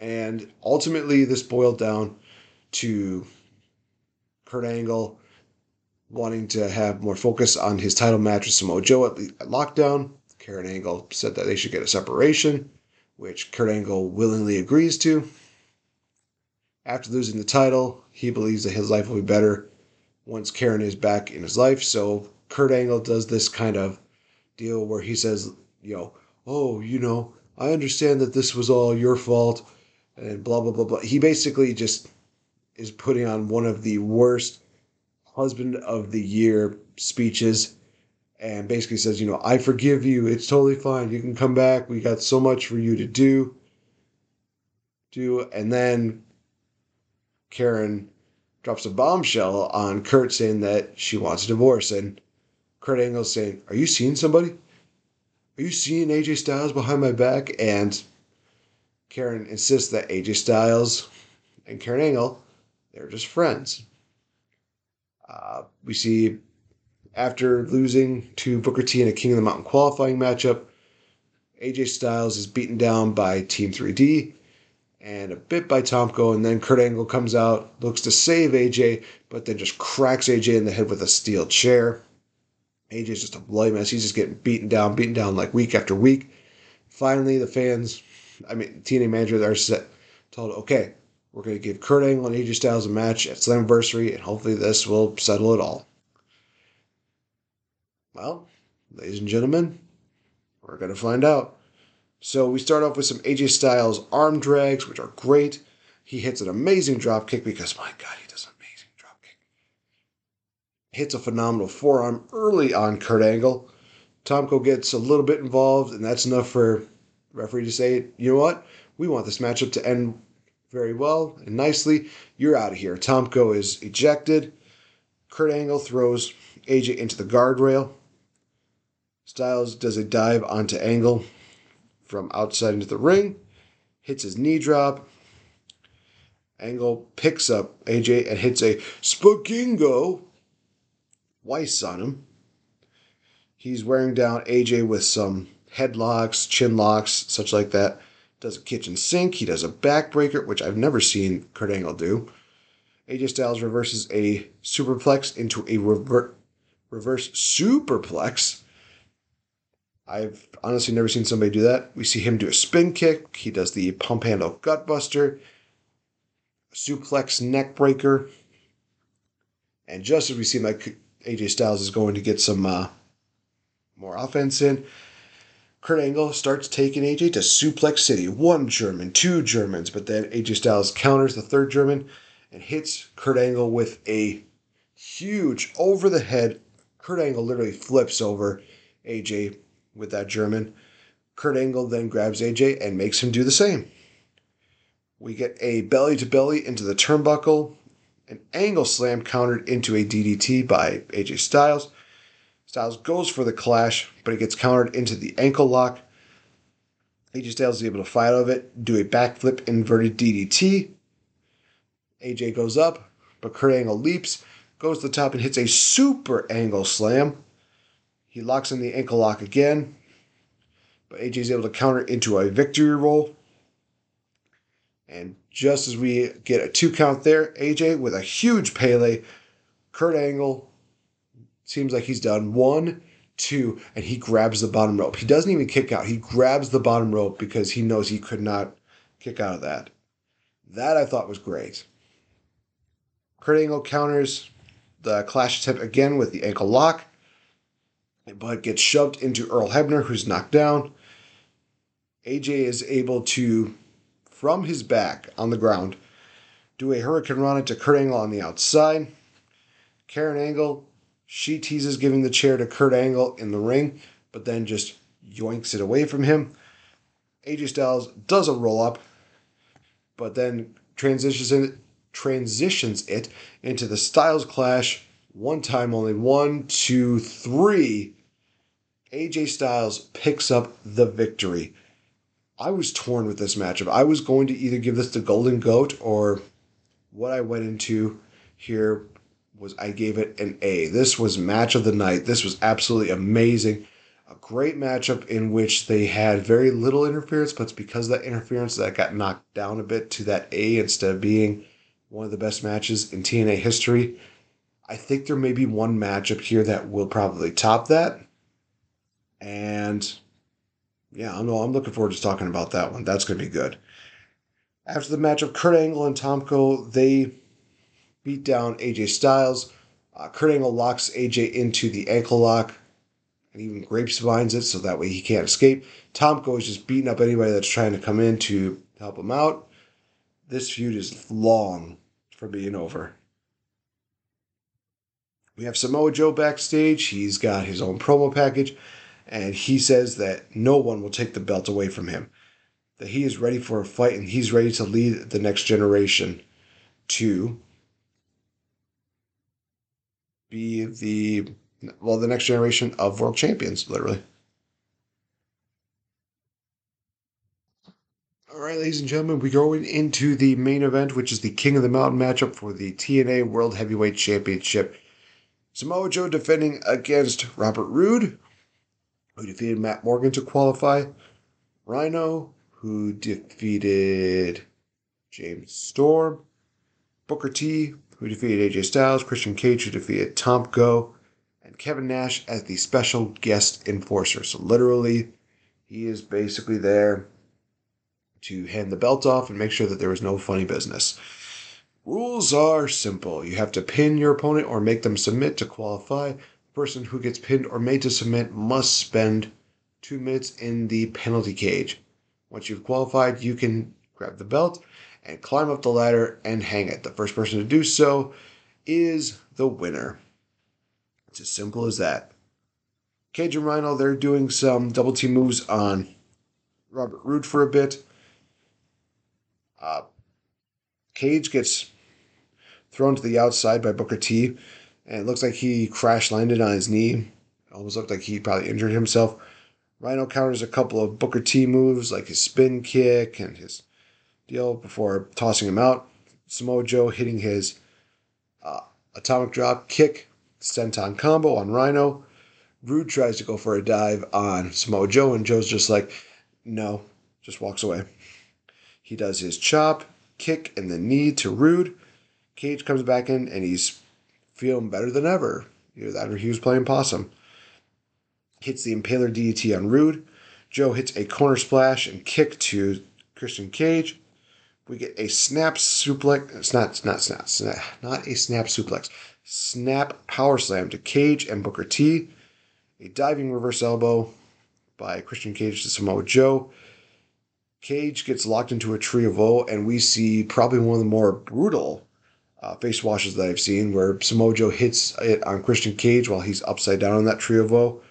And ultimately, this boiled down to Kurt Angle wanting to have more focus on his title match with Samoa Joe at, at Lockdown. Karen Angle said that they should get a separation, which Kurt Angle willingly agrees to. After losing the title, he believes that his life will be better once Karen is back in his life. So Kurt Angle does this kind of deal where he says, you know, oh, you know, I understand that this was all your fault and blah, blah, blah, blah. He basically just is putting on one of the worst husband of the year speeches and basically says, you know, I forgive you. It's totally fine. You can come back. We got so much for you to do. Do and then Karen drops a bombshell on Kurt saying that she wants a divorce and Kurt Angle saying, "Are you seeing somebody? Are you seeing AJ Styles behind my back?" And Karen insists that AJ Styles and Karen Angle they're just friends. Uh, we see after losing to Booker T in a King of the Mountain qualifying matchup, AJ Styles is beaten down by Team 3D and a bit by Tomko, and then Kurt Angle comes out, looks to save AJ, but then just cracks AJ in the head with a steel chair. AJ's just a bloody mess. He's just getting beaten down, beaten down like week after week. Finally, the fans, I mean, TNA manager, are set, told, okay, We're going to give Kurt Angle and AJ Styles a match at Slammiversary, and hopefully this will settle it all. Well, ladies and gentlemen, we're going to find out. So we start off with some AJ Styles arm drags, which are great. He hits an amazing drop kick because, my God, he does an amazing drop kick. Hits a phenomenal forearm early on Kurt Angle. Tomko gets a little bit involved, and that's enough for referee to say, you know what? We want this matchup to end very well and nicely. You're out of here. Tomko is ejected. Kurt Angle throws AJ into the guardrail. Styles does a dive onto Angle from outside into the ring, hits his knee drop. Angle picks up AJ and hits a Spagingo Weiss on him. He's wearing down AJ with some headlocks, chin locks, such like that. Does a kitchen sink. He does a backbreaker, which I've never seen Kurt Angle do. AJ Styles reverses a superplex into a rever- reverse superplex. I've honestly never seen somebody do that. We see him do a spin kick. He does the pump handle gutbuster, suplex neck breaker. And just as we seem like AJ Styles is going to get some uh, more offense in, Kurt Angle starts taking AJ to Suplex City. One German, two Germans, but then AJ Styles counters the third German and hits Kurt Angle with a huge over the head. Kurt Angle literally flips over AJ with that German. Kurt Angle then grabs AJ and makes him do the same. We get a belly to belly into the turnbuckle, an angle slam countered into a DDT by AJ Styles. Styles goes for the clash, but it gets countered into the ankle lock. AJ Styles is able to fight out of it, do a backflip inverted DDT. AJ goes up, but Kurt Angle leaps, goes to the top, and hits a super angle slam. He locks in the ankle lock again, but AJ is able to counter into a victory roll. And just as we get a two count there, AJ with a huge Pele, Kurt Angle Seems like he's done one, two, and he grabs the bottom rope. He doesn't even kick out. He grabs the bottom rope because he knows he could not kick out of that. That I thought was great. Kurt Angle counters the clash attempt again with the ankle lock, but gets shoved into Earl Hebner, who's knocked down. AJ is able to, from his back on the ground, do a hurricanrana to Kurt Angle on the outside. Karen Angle she teases giving the chair to Kurt Angle in the ring, but then just yoinks it away from him. AJ Styles does a roll up, but then transitions it, transitions it into the Styles Clash. One time only. One, two, three. AJ Styles picks up the victory. I was torn with this matchup. I was going to either give this the Golden Goat or what I went into here was I gave it an A. This was match of the night. This was absolutely amazing. A great matchup in which they had very little interference, but it's because of that interference that got knocked down a bit to that A instead of being one of the best matches in TNA history. I think there may be one matchup here that will probably top that. And yeah, I know I'm looking forward to talking about that one. That's going to be good. After the match of Kurt Angle and Tomko, they beat down AJ Styles. Uh, Kurt Angle locks AJ into the ankle lock and even grapevines it so that way he can't escape. Tomko is just beating up anybody that's trying to come in to help him out. This feud is long for being over. We have Samoa Joe backstage. He's got his own promo package, and he says that no one will take the belt away from him. That he is ready for a fight and he's ready to lead the next generation to be the well the next generation of world champions, literally. All right, ladies and gentlemen, we're going into the main event, which is the King of the Mountain matchup for the TNA World Heavyweight Championship. Samoa Joe defending against Robert Roode, who defeated Matt Morgan to qualify. Rhino, who defeated James Storm. Booker T, who defeated AJ Styles, Christian Cage, who defeated Tomko, and Kevin Nash as the special guest enforcer. So literally, he is basically there to hand the belt off and make sure that there was no funny business. Rules are simple. You have to pin your opponent or make them submit to qualify. The person who gets pinned or made to submit must spend two minutes in the penalty cage. Once you've qualified, you can grab the belt and climb up the ladder and hang it. The first person to do so is the winner. It's as simple as that. Cage and Rhino, they're doing some double team moves on Robert Roode for a bit. Uh, Cage gets thrown to the outside by Booker T, and it looks like he crash landed on his knee. It almost looked like he probably injured himself. Rhino counters a couple of Booker T moves, like his spin kick and his deal, before tossing him out. Samoa Joe hitting his uh, atomic drop kick, senton combo on Rhino. Roode tries to go for a dive on Samoa Joe, and Joe's just like, no, just walks away. He does his chop, kick, and the knee to Roode. Cage comes back in, and he's feeling better than ever. Either that or he was playing possum. Hits the Impaler DDT on Roode. Joe hits a corner splash and kick to Christian Cage. We get a snap suplex. It's not, not snap, snap, not a snap suplex. Snap power slam to Cage and Booker T. A diving reverse elbow by Christian Cage to Samoa Joe. Cage gets locked into a tree of woe, and we see probably one of the more brutal uh, face washes that I've seen, where Samoa Joe hits it on Christian Cage while he's upside down on that tree of woe.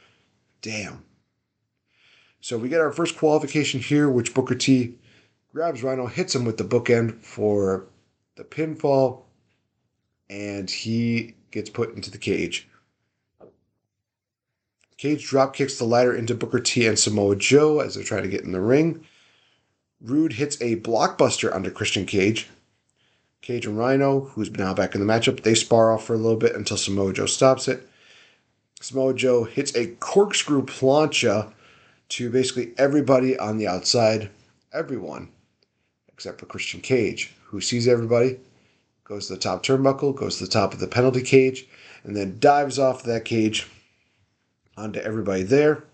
Damn. So we get our first qualification here, which Booker T grabs Rhino, hits him with the bookend for the pinfall, and he gets put into the cage. Cage drop kicks the ladder into Booker T and Samoa Joe as they're trying to get in the ring. Roode hits a blockbuster under Christian Cage. Cage and Rhino, who's now back in the matchup, they spar off for a little bit until Samoa Joe stops it. Samoa Joe hits a corkscrew plancha to basically everybody on the outside, everyone except for Christian Cage, who sees everybody, goes to the top turnbuckle, goes to the top of the penalty cage, and then dives off that cage onto everybody there.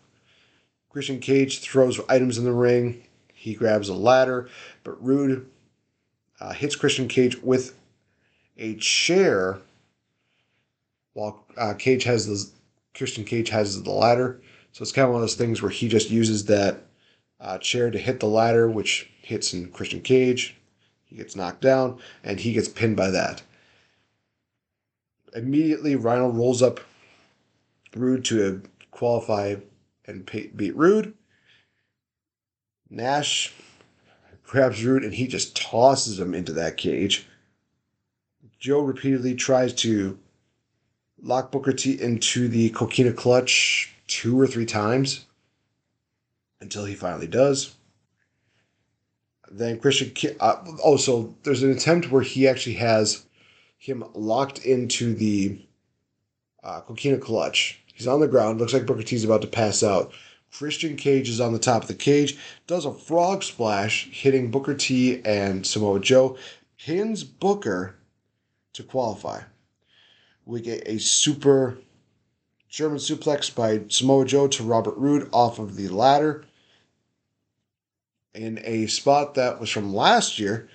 Christian Cage throws items in the ring. He grabs a ladder, but Roode uh, hits Christian Cage with a chair while uh, Cage has the Christian Cage has the ladder. So it's kind of one of those things where he just uses that uh, chair to hit the ladder, which hits in Christian Cage. He gets knocked down, and he gets pinned by that. Immediately, Rhino rolls up Roode to qualify and beat Roode. Nash grabs Roode and he just tosses him into that cage. Joe repeatedly tries to lock Booker T into the coquina clutch two or three times until he finally does. Then Christian, uh, oh, so there's an attempt where he actually has him locked into the uh, coquina clutch. He's on the ground. Looks like Booker T's about to pass out. Christian Cage is on the top of the cage, does a frog splash, hitting Booker T and Samoa Joe, pins Booker to qualify. We get a super German suplex by Samoa Joe to Robert Roode off of the ladder in a spot that was from last year.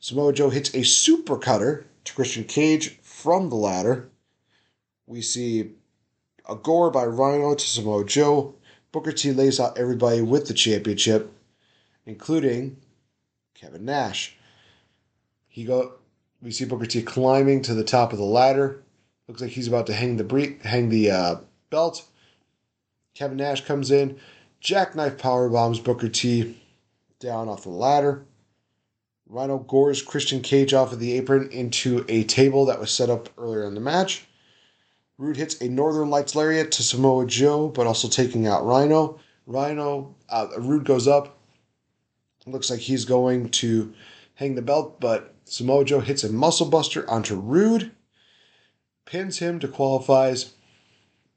Samoa Joe hits a super cutter to Christian Cage from the ladder. We see a gore by Rhino to Samoa Joe. Booker T lays out everybody with the championship, including Kevin Nash. He go. We see Booker T climbing to the top of the ladder. Looks like he's about to hang the bre- hang the uh, belt. Kevin Nash comes in, jackknife power bombs Booker T down off the ladder. Rhino gores Christian Cage off of the apron into a table that was set up earlier in the match. Roode hits a Northern Lights lariat to Samoa Joe, but also taking out Rhino. Rhino, uh, Roode goes up. Looks like he's going to hang the belt, but Samoa Joe hits a muscle buster onto Roode, pins him to qualifies,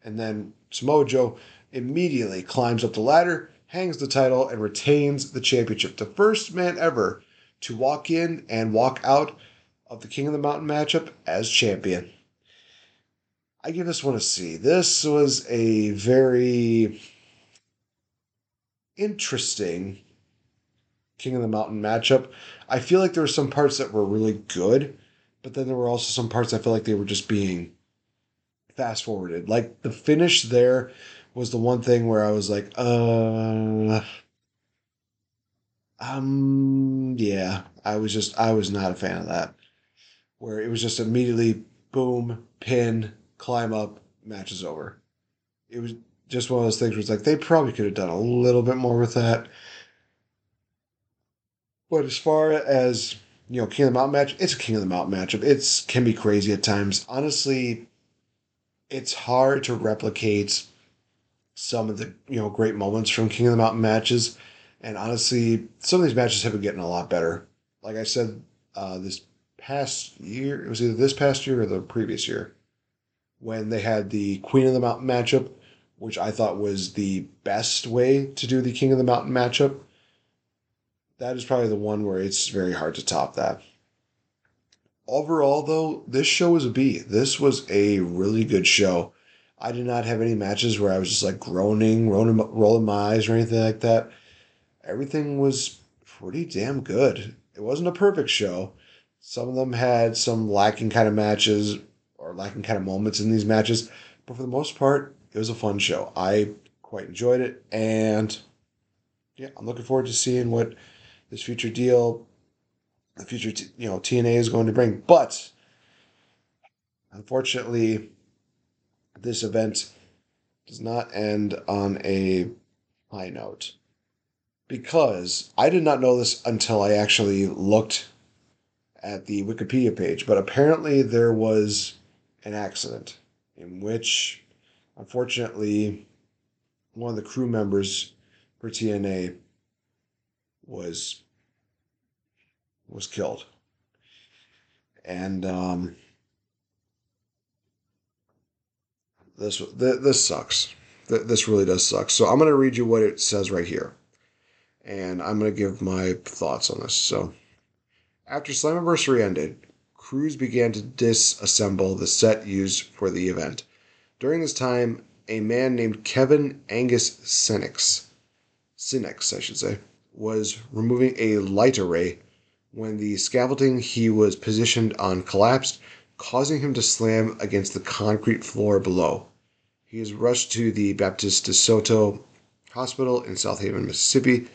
and then Samoa Joe immediately climbs up the ladder, hangs the title, and retains the championship. The first man ever to walk in and walk out of the King of the Mountain matchup as champion. I give this one a C. This was a very interesting King of the Mountain matchup. I feel like there were some parts that were really good, but then there were also some parts I felt like they were just being fast forwarded. Like the finish there was the one thing where I was like, uh um yeah, I was just I was not a fan of that. Where it was just immediately boom, pin, climb up, match is over. It was just one of those things where it's like they probably could have done a little bit more with that. But as far as you know, King of the Mountain match, it's a King of the Mountain matchup. It's can be crazy at times. Honestly, it's hard to replicate some of the you know great moments from King of the Mountain matches. And honestly, some of these matches have been getting a lot better. Like I said, uh, this past year, it was either this past year or the previous year, when they had the Queen of the Mountain matchup, which I thought was the best way to do the King of the Mountain matchup. That is probably the one where it's very hard to top that. Overall, though, this show was a B. This was a really good show. I did not have any matches where I was just like groaning, rolling, rolling my eyes, or anything like that. Everything was pretty damn good. It wasn't a perfect show. Some of them had some lacking kind of matches or lacking kind of moments in these matches, but for the most part, it was a fun show. I quite enjoyed it, and yeah, I'm looking forward to seeing what this future deal, the future t- you know TNA is going to bring. But unfortunately, this event does not end on a high note because I did not know this until I actually looked at the Wikipedia page, but apparently there was an accident in which, unfortunately, one of the crew members for TNA was was killed, and um, this this sucks. This really does suck. So I'm to read you what it says right here, and I'm to give my thoughts on this. So. After Slammiversary ended, crews began to disassemble the set used for the event. During this time, a man named Kevin Angus Senex, Sinex, I should say, was removing a light array when the scaffolding he was positioned on collapsed, causing him to slam against the concrete floor below. He is rushed to the Baptist de Soto Hospital in Southaven, Mississippi,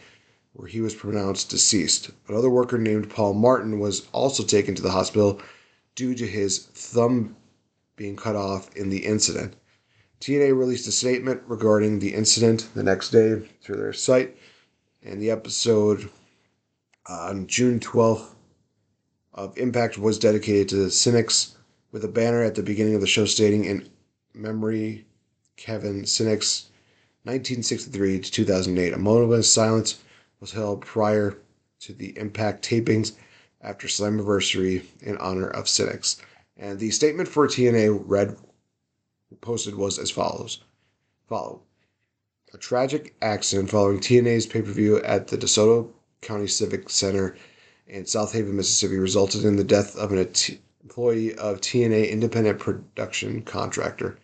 where he was pronounced deceased. Another worker named Paul Martin was also taken to the hospital due to his thumb being cut off in the incident. TNA released a statement regarding the incident the next day through their site, and the episode uh, on June 12th of Impact was dedicated to the Sinex with a banner at the beginning of the show stating in memory Kevin Sinex 1963 to 2008 a moment of silence was held prior to the Impact tapings after Slammiversary in honor of Sinex. And the statement for TNA read posted was as follows. Follow. A tragic accident following TNA's pay-per-view at the DeSoto County Civic Center in Southaven, Mississippi resulted in the death of an employee of TNA independent production contractor.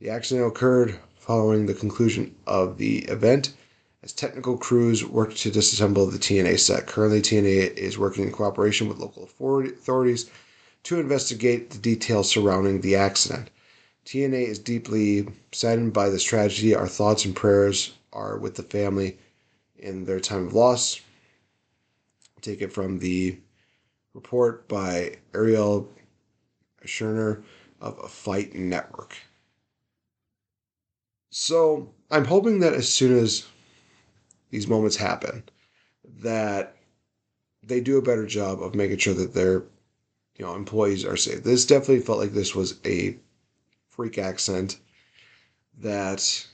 The accident occurred following the conclusion of the event as technical crews worked to disassemble the TNA set. Currently, TNA is working in cooperation with local authorities to investigate the details surrounding the accident. TNA is deeply saddened by this tragedy. Our thoughts and prayers are with the family in their time of loss. Take it from the report by Ariel Scherner of a Fight Network. So I'm hoping that as soon as these moments happen, that they do a better job of making sure that their you know employees are safe. This definitely felt like this was a freak accent that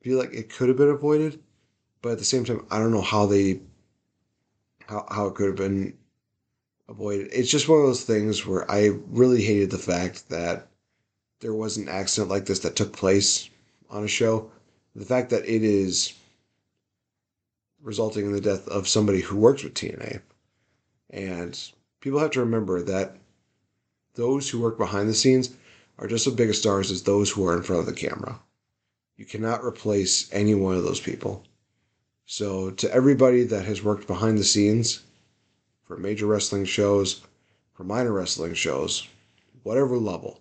I feel like it could have been avoided, but at the same time, I don't know how they how how it could have been avoided. It's just one of those things where I really hated the fact that there was an accident like this that took place on a show. The fact that it is resulting in the death of somebody who works with TNA. And people have to remember that those who work behind the scenes are just as big a stars as those who are in front of the camera. You cannot replace any one of those people. So, to everybody that has worked behind the scenes for major wrestling shows, for minor wrestling shows, whatever level,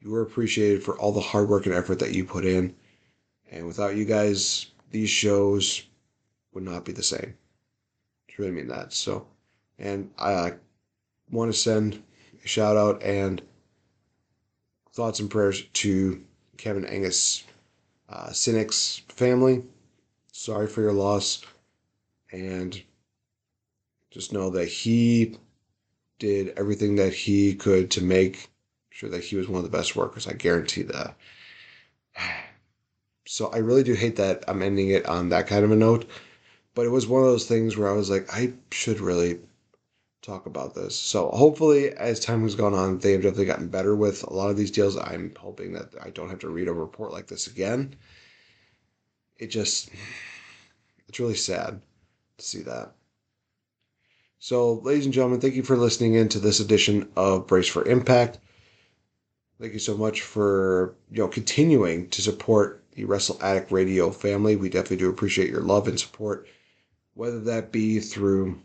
you are appreciated for all the hard work and effort that you put in. And without you guys, these shows would not be the same. I really mean that. So, and I want to send a shout out and thoughts and prayers to Kevin Angus uh, Sinex's family. Sorry for your loss. And just know that he did everything that he could to make sure that he was one of the best workers. I guarantee that. So I really do hate that I'm ending it on that kind of a note. But it was one of those things where I was like, I should really talk about this. So hopefully, as time has gone on, they have definitely gotten better with a lot of these deals. I'm hoping that I don't have to read a report like this again. It just, it's really sad to see that. So, ladies and gentlemen, thank you for listening in to this edition of Brace for Impact. Thank you so much for you know continuing to support the Wrestle Addict Radio family. We definitely do appreciate your love and support, whether that be through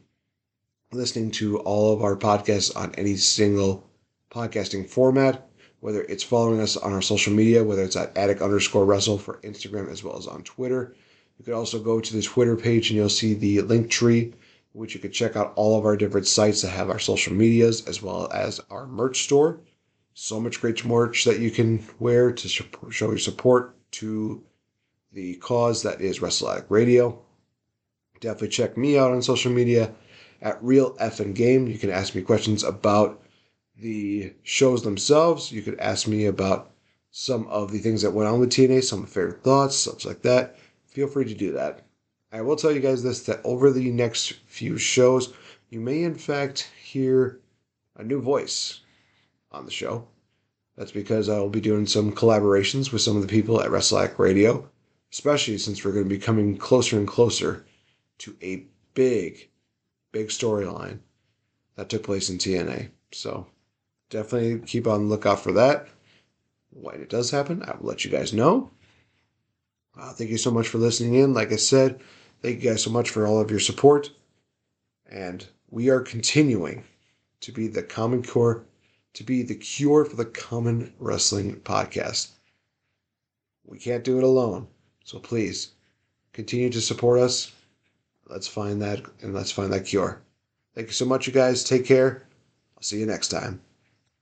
listening to all of our podcasts on any single podcasting format, whether it's following us on our social media, whether it's at addict underscore wrestle for Instagram as well as on Twitter. You could also go to the Twitter page and you'll see the link tree, which you could check out all of our different sites that have our social medias as well as our merch store. So much great merch that you can wear to show your support to the cause that is Wrestle Addict Radio. Definitely check me out on social media at Real Effin Game. You can ask me questions about the shows themselves. You could ask me about some of the things that went on with TNA, some favorite thoughts, such like that. Feel free to do that. I will tell you guys this that over the next few shows, you may in fact hear a new voice on the show. That's because I will be doing some collaborations with some of the people at Wrestle Addict Radio, especially since we're going to be coming closer and closer to a big big storyline that took place in TNA. So definitely keep on lookout for that. When it does happen, I will let you guys know. Uh, thank you so much for listening in. Like I said, thank you guys so much for all of your support. And we are continuing to be the common core, to be the cure for the common wrestling podcast. We can't do it alone. So please continue to support us let's find that and let's find that cure. Thank you so much, you guys. Take care. I'll see you next time.